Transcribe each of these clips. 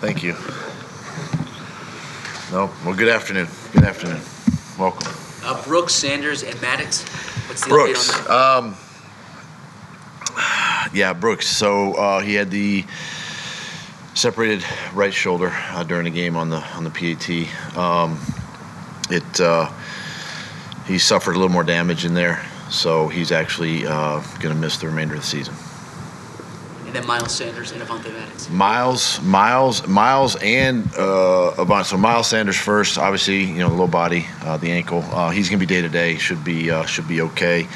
Thank you. No, well, good afternoon. Good afternoon. Welcome. Uh, Brooks, Sanders, and Maddox. What's the Brooks. update on that? Um, yeah, Brooks. So uh, he had the separated right shoulder uh, during the game on the on the PAT. Um, it uh, he suffered a little more damage in there, so he's actually uh, going to miss the remainder of the season. And then Miles Sanders and Avonte Maddox. Miles, Miles, Miles, and uh, Avant. So Miles Sanders first. Obviously, you know the low body, uh, the ankle. Uh, he's going to be day to day. Should be uh, should be okay.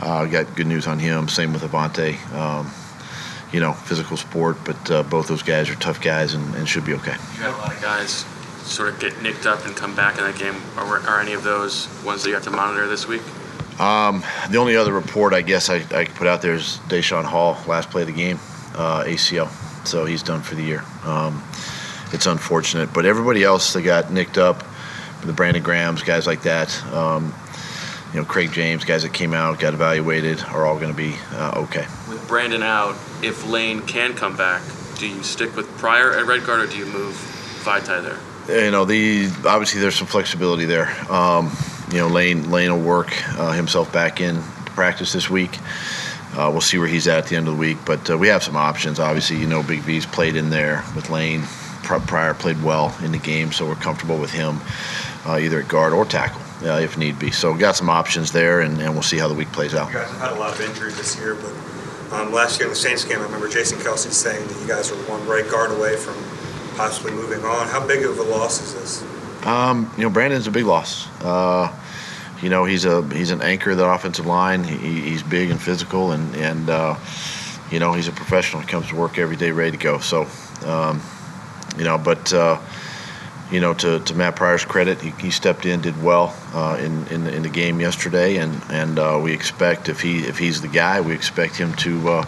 Uh, got good news on him. Same with Avonte. Um, you know, physical sport, but uh, both those guys are tough guys and, and should be okay. You had a lot of guys sort of get nicked up and come back in that game. Are, are any of those ones that you have to monitor this week? Um, the only other report I guess I, I could put out there is Daeshon Hall, last play of the game, uh, ACL. So he's done for the year. Um, it's unfortunate, but everybody else that got nicked up, the Brandon Grahams, guys like that, um, you know, Craig James, guys that came out, got evaluated, are all going to be uh, okay. With Brandon out, if Lane can come back, do you stick with Pryor at right guard or do you move Vaitai there? You know, the obviously there's some flexibility there. Um, you know, Lane Lane will work uh, himself back in to practice this week. Uh, we'll see where he's at at the end of the week, but uh, we have some options. Obviously, you know, Big V's played in there with Lane. Pryor played well in the game, so we're comfortable with him uh, either at guard or tackle uh, if need be. So got some options there, and, and we'll see how the week plays out. You guys have had a lot of injuries this year, but um, last year in the Saints game, I remember Jason Kelce saying that you guys were one right guard away from possibly moving on. How big of a loss is this? Um, you know, Brandon's a big loss. You know, he's a he's an anchor of the offensive line. He, he's big and physical, and and uh, you know he's a professional. He comes to work every day ready to go. So, um, you know, but uh, you know, to, to Matt Pryor's credit, he, he stepped in, did well uh, in in the, in the game yesterday, and and uh, we expect if he if he's the guy, we expect him to. Uh,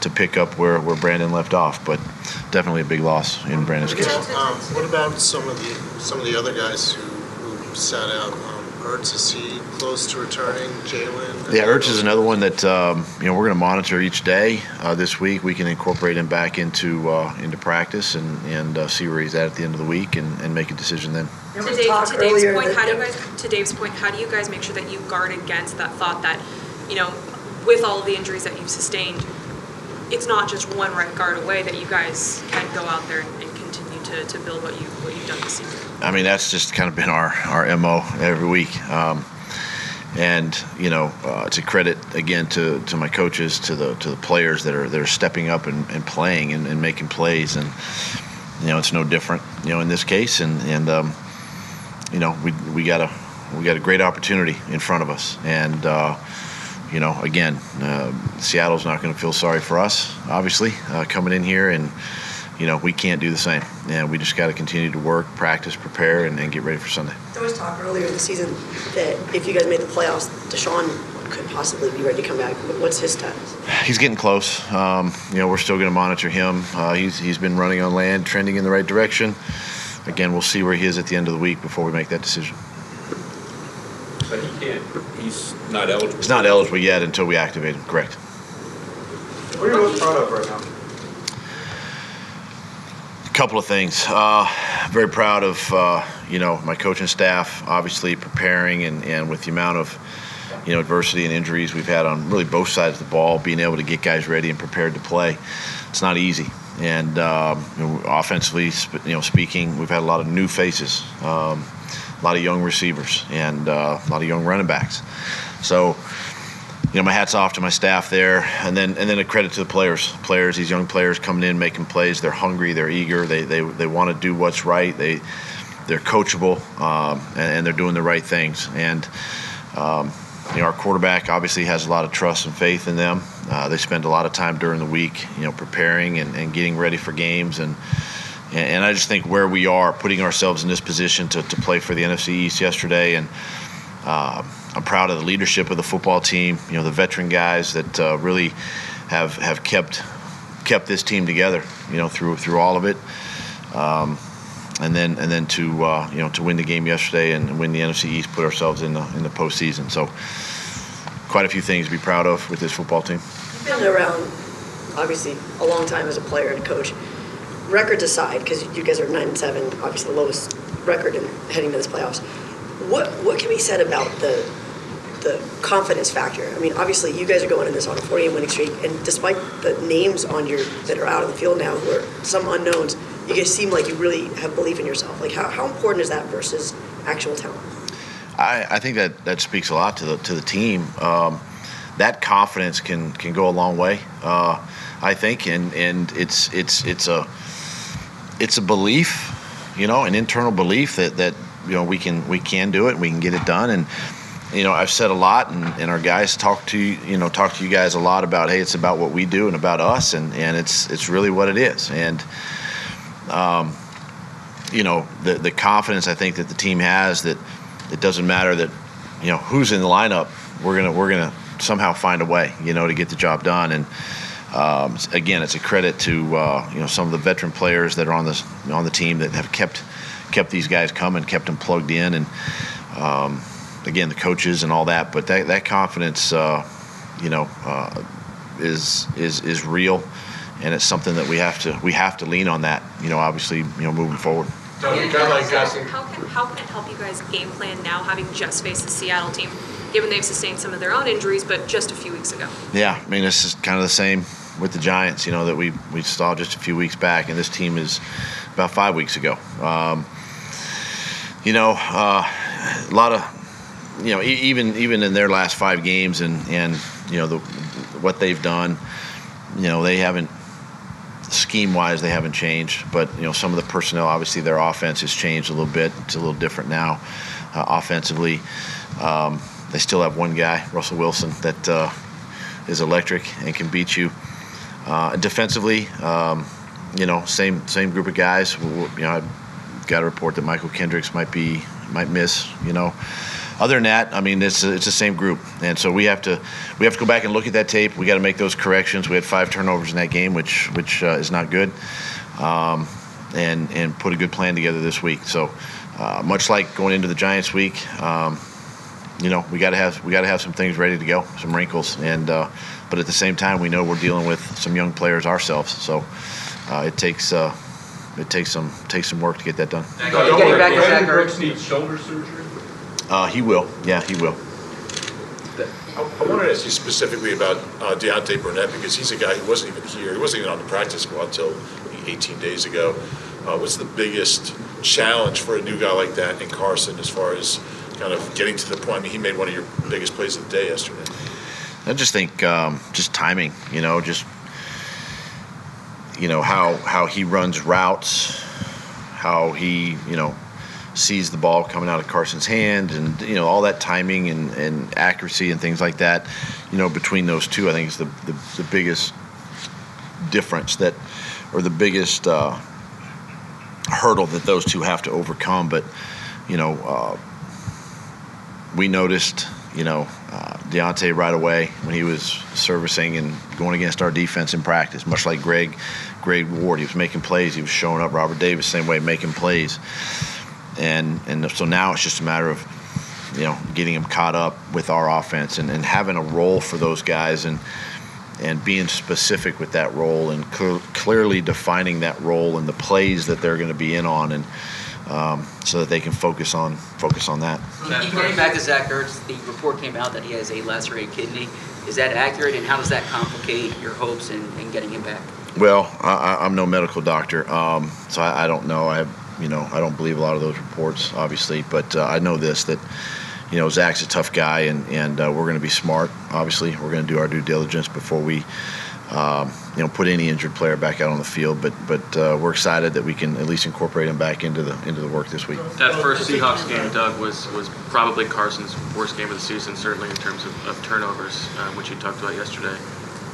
to pick up where, where Brandon left off, but definitely a big loss in Brandon's case. Um, what about some of the some of the other guys who, who sat out? Um, Ertz is he close to returning? Jalen. Yeah, Ertz is another one that um, you know we're going to monitor each day. Uh, this week, we can incorporate him back into uh, into practice and and uh, see where he's at at the end of the week and, and make a decision then. To, Dave, to Dave's point, how do you guys? To Dave's point, how do you guys make sure that you guard against that thought that, you know, with all the injuries that you've sustained, it's not just one right guard away that you guys can go out there and, and continue to, to build what you what you've done this season. I mean, that's just kind of been our, our MO every week. Um, and, you know, uh, to credit again to, to my coaches, to the to the players that are that are stepping up and, and playing and, and making plays. And, you know, it's no different, you know, in this case. And, and um, you know, we, we, got a, we got a great opportunity in front of us. And, uh, you know, again, uh, Seattle's not going to feel sorry for us, obviously, uh, coming in here. And, you know, we can't do the same. And we just got to continue to work, practice, prepare, and, and get ready for Sunday. There was talk earlier in the season that if you guys made the playoffs, DeSean could possibly be ready to come back. What's his status? He's getting close. Um, you know, we're still going to monitor him. Uh, he's he's been running on land, trending in the right direction. Again, we'll see where he is at the end of the week before we make that decision. But he can't, he's not eligible. He's not eligible yet until we activate him. Correct. What are you most proud of right now? Couple of things. Uh, very proud of uh, you know my coaching staff, obviously preparing and, and with the amount of you know adversity and injuries we've had on really both sides of the ball, being able to get guys ready and prepared to play. It's not easy. And um, you know, offensively, you know, speaking, we've had a lot of new faces, um, a lot of young receivers, and uh, a lot of young running backs. So you know, my hats off to my staff there, and then and then a credit to the players. Players, these young players coming in, making plays. They're hungry. They're eager. They they, they want to do what's right. They they're coachable, um, and, and they're doing the right things. And um, you know, our quarterback obviously has a lot of trust and faith in them. Uh, they spend a lot of time during the week, you know, preparing and, and getting ready for games and. And I just think where we are, putting ourselves in this position to, to play for the NFC East yesterday, and uh, proud of the leadership of the football team. You know, the veteran guys that uh, really have have kept kept this team together. You know, through through all of it. Um, and then and then to uh, you know to win the game yesterday and win the NFC East, put ourselves in the in the postseason. So quite a few things to be proud of with this football team. You've been around, obviously, a long time as a player and coach. records aside, because you guys are nine and seven, obviously the lowest record in heading to this playoffs. What what can be said about the the confidence factor? I mean, obviously you guys are going in this on a 40 winning streak, and despite the names on your that are out of the field now, who are some unknowns, you guys seem like you really have belief in yourself. Like, how, how important is that versus actual talent? I, I think that that speaks a lot to the to the team. Um, that confidence can can go a long way. Uh, I think, and and it's it's it's a it's a belief, you know, an internal belief that that you know we can we can do it, we can get it done, and you know I've said a lot, and, and our guys talk to you you know talk to you guys a lot about hey, it's about what we do and about us, and and it's it's really what it is, and um, you know the the confidence I think that the team has that it doesn't matter that you know who's in the lineup, we're gonna we're gonna somehow find a way, you know, to get the job done. And um, again, it's a credit to uh, you know some of the veteran players that are on the on the team that have kept kept these guys coming, kept them plugged in, and um, again the coaches and all that. But that that confidence, uh, you know, uh, is is is real, and it's something that we have to we have to lean on that. You know, obviously, you know, moving forward. So a guy like Gus, How can, how can it help you guys game plan now, having just faced the Seattle team, given they've sustained some of their own injuries, but just a few weeks ago? Yeah, I mean, this is kind of the same with the Giants, you know, that we, we saw just a few weeks back, and this team is about five weeks ago. Um, you know, uh, a lot of, you know, even even in their last five games, and and you know the what they've done, you know, they haven't scheme wise they haven't changed, but you know some of the personnel, obviously their offense has changed a little bit. It's a little different now, uh, offensively. Um, they still have one guy, Russell Wilson, that uh, is electric and can beat you. Uh, defensively, um, you know, same same group of guys. You know, I got a report that Mychal Kendricks might be might miss. You know, other than that, I mean, it's it's the same group, and so we have to we have to go back and look at that tape. We got to make those corrections. We had five turnovers in that game, which which uh, is not good, um, and and put a good plan together this week. So, uh, much like going into the Giants week. Um, you know, we got to have we got to have some things ready to go, some wrinkles, and uh, but at the same time, we know we're dealing with some young players ourselves, so uh, it takes uh, it takes some takes some work to get that done. Getting back to Zach Ertz. Brooks needs shoulder surgery. Uh, he will, yeah, he will. I I wanted to ask you specifically about uh, Deontay Burnett because he's a guy who wasn't even here. He wasn't even on the practice squad until 18 days ago. Uh, what's the biggest challenge for a new guy like that in Carson as far as kind of getting to the point? I mean, he made one of your biggest plays of the day yesterday. I just think um, just timing, you know, just you know how how he runs routes, how he you know sees the ball coming out of Carson's hand, and you know all that timing and, and accuracy and things like that. You know, between those two, I think is the the, the biggest difference that, or the biggest uh, hurdle that those two have to overcome. But you know, uh, we noticed, you know, uh, Deontay right away when he was servicing and going against our defense in practice, much like Greg, Greg Ward. He was making plays. He was showing up. Robert Davis, same way, making plays. And and so now it's just a matter of, you know, getting him caught up with our offense and, and having a role for those guys and and being specific with that role and cl- clearly defining that role and the plays that they're going to be in on and um, so that they can focus on focus on that. Getting back to Zach Ertz, the report came out that he has a lacerated kidney. Is that accurate, and how does that complicate your hopes in, in getting him back? Well, I, I- I'm no medical doctor, um, so I, I don't know. I, you know, I don't believe a lot of those reports, obviously, but uh, I know this that, you know, Zach's a tough guy, and and uh, we're going to be smart. Obviously, we're going to do our due diligence before we, um, you know, put any injured player back out on the field. But but uh, we're excited that we can at least incorporate him back into the into the work this week. That first Seahawks game, Doug, was, was probably Carson's worst game of the season, certainly in terms of, of turnovers, uh, which you talked about yesterday.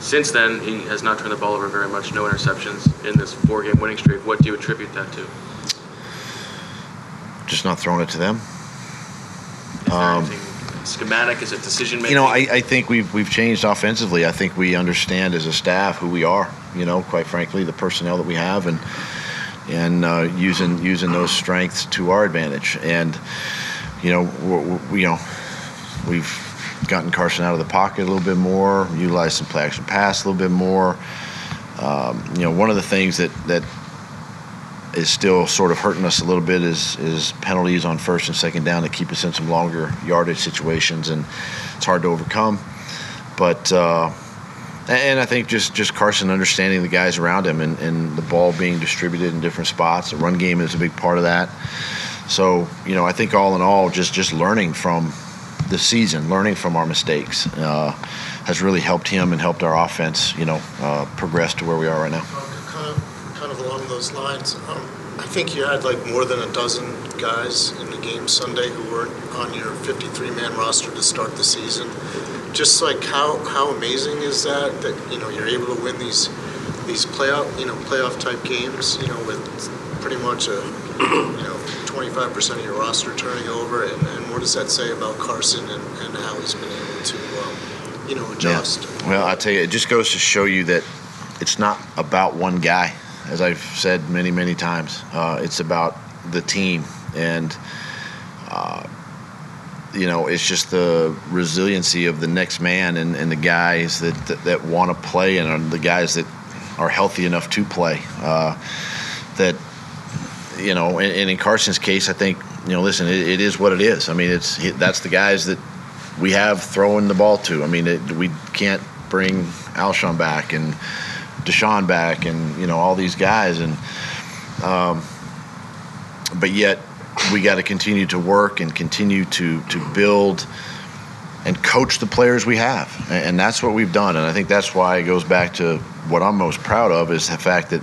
Since then, he has not turned the ball over very much, no interceptions in this four game winning streak. What do you attribute that to? Just not throwing it to them. Um, schematic? Is it decision making? You know, I, I think we've we've changed offensively. I think we understand as a staff who we are. You know, quite frankly, the personnel that we have, and and uh, using using those strengths to our advantage. And you know, we're, we you know, we've gotten Carson out of the pocket a little bit more, utilized some play action pass a little bit more. Um, you know, one of the things that that is still sort of hurting us a little bit is is penalties on first and second down to keep us in some longer yardage situations, and it's hard to overcome. But uh, and I think just just Carson understanding the guys around him and, and the ball being distributed in different spots. The run game is a big part of that. So you know, I think all in all, just just learning from the season, learning from our mistakes, uh, has really helped him and helped our offense. You know, uh, progress to where we are right now. Kind of, kind of along those lines, um, I think you had like more than a dozen guys in the game Sunday who weren't on your 53-man roster to start the season. Just like how, how amazing is that that you know you're able to win these these playoff you know playoff type games you know with pretty much a you know 25% of your roster turning over and, and what does that say about Carson and, and how he's been able to um, you know adjust? Well, I tell you, it just goes to show you that it's not about one guy, as I've said many, many times. Uh, it's about the team, and uh, you know, it's just the resiliency of the next man and, and the guys that that, that want to play and the guys that are healthy enough to play. Uh, that you know, and, and in Carson's case, I think you know, listen, it, it is what it is. I mean, it's that's the guys that we have throwing the ball to. I mean, it, we can't bring Alshon back and DeSean back and you know all these guys and um, but yet we got to continue to work and continue to to build and coach the players we have and, and that's what we've done and I think that's why it goes back to what I'm most proud of is the fact that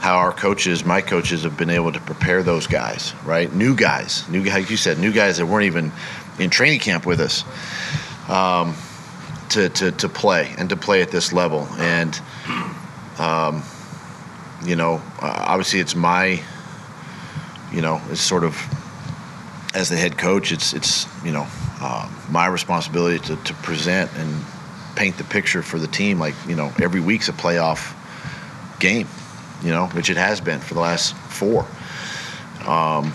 how our coaches, my coaches, have been able to prepare those guys, right? New guys, new guys, like you said, new guys that weren't even in training camp with us, um, to, to to play and to play at this level. And um, you know, uh, obviously, it's my, you know, it's sort of as the head coach, it's it's you know uh, my responsibility to, to present and paint the picture for the team. Like you know, every week's a playoff game you know, which it has been for the last four. Um,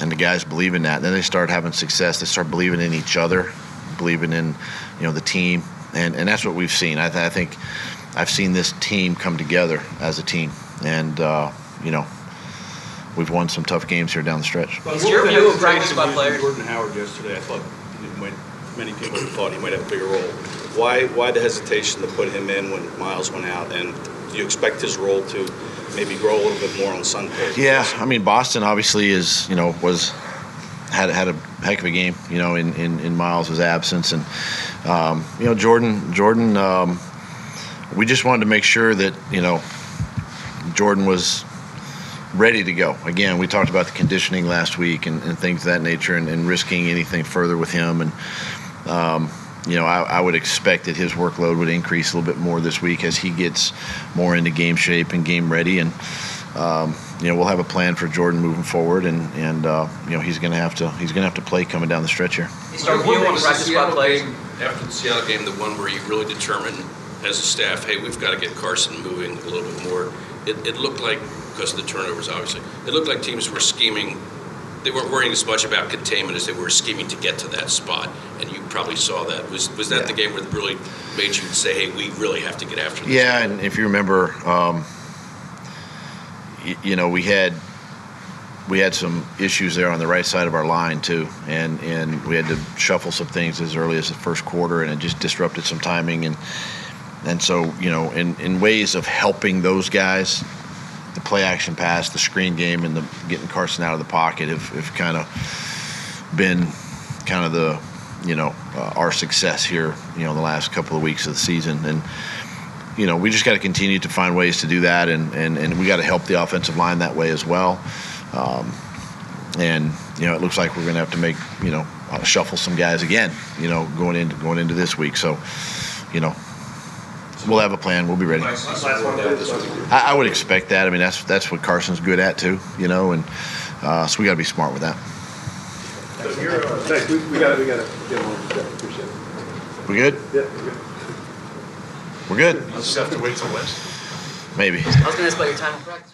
and the guys believe in that. And then they start having success. They start believing in each other, believing in, you know, the team, and and that's what we've seen. I, th- I think I've seen this team come together as a team, and uh, you know, we've won some tough games here down the stretch. Is your view of practice squad players? Jordan Howard yesterday, I thought, he many people thought he might have a bigger role. Why, why the hesitation to put him in when Miles went out? And do you expect his role to maybe grow a little bit more on Sunday? Yeah, I mean Boston obviously is you know was had had a heck of a game you know in in, in Miles' absence and um, you know Jordan Jordan um, we just wanted to make sure that you know Jordan was ready to go. Again, we talked about the conditioning last week and, and things of that nature and, and risking anything further with him and. Um, you know, I, I would expect that his workload would increase a little bit more this week as he gets more into game shape and game ready. And um, you know, we'll have a plan for Jordan moving forward, and and uh, you know, he's going to have to he's going to have to play coming down the stretch here. Is your view on Was the Seattle game- After the Seattle game, the one where you really determined as a staff, hey, we've got to get Carson moving a little bit more. It, it looked like, because of the turnovers, obviously, it looked like teams were scheming. They weren't worrying as much about containment as they were scheming to get to that spot. And you probably saw that. Was was that the game where it really made you say, hey, we really have to get after this? Yeah, and if you remember, um, y- you know, we had we had some issues there on the right side of our line too, and and we had to shuffle some things as early as the first quarter, and it just disrupted some timing, and and so you know, in in ways of helping those guys, the play action pass, the screen game, and the getting Carson out of the pocket have, have kind of been kind of the you know uh, our success here, you know, the last couple of weeks of the season, and you know, we just got to continue to find ways to do that, and, and, and we got to help the offensive line that way as well. Um, and you know, it looks like we're going to have to make you know uh, shuffle some guys again. You know, going into going into this week. So, you know, we'll have a plan. We'll be ready. I, I would expect that. I mean, that's that's what Carson's good at too. You know, and uh, so we got to be smart with that. Thanks, we, we gotta, we gotta get on, appreciate it. We good? Yeah, we're good. We're good. Just have to wait till Wednesday. Maybe. I was going to ask about your time in practice.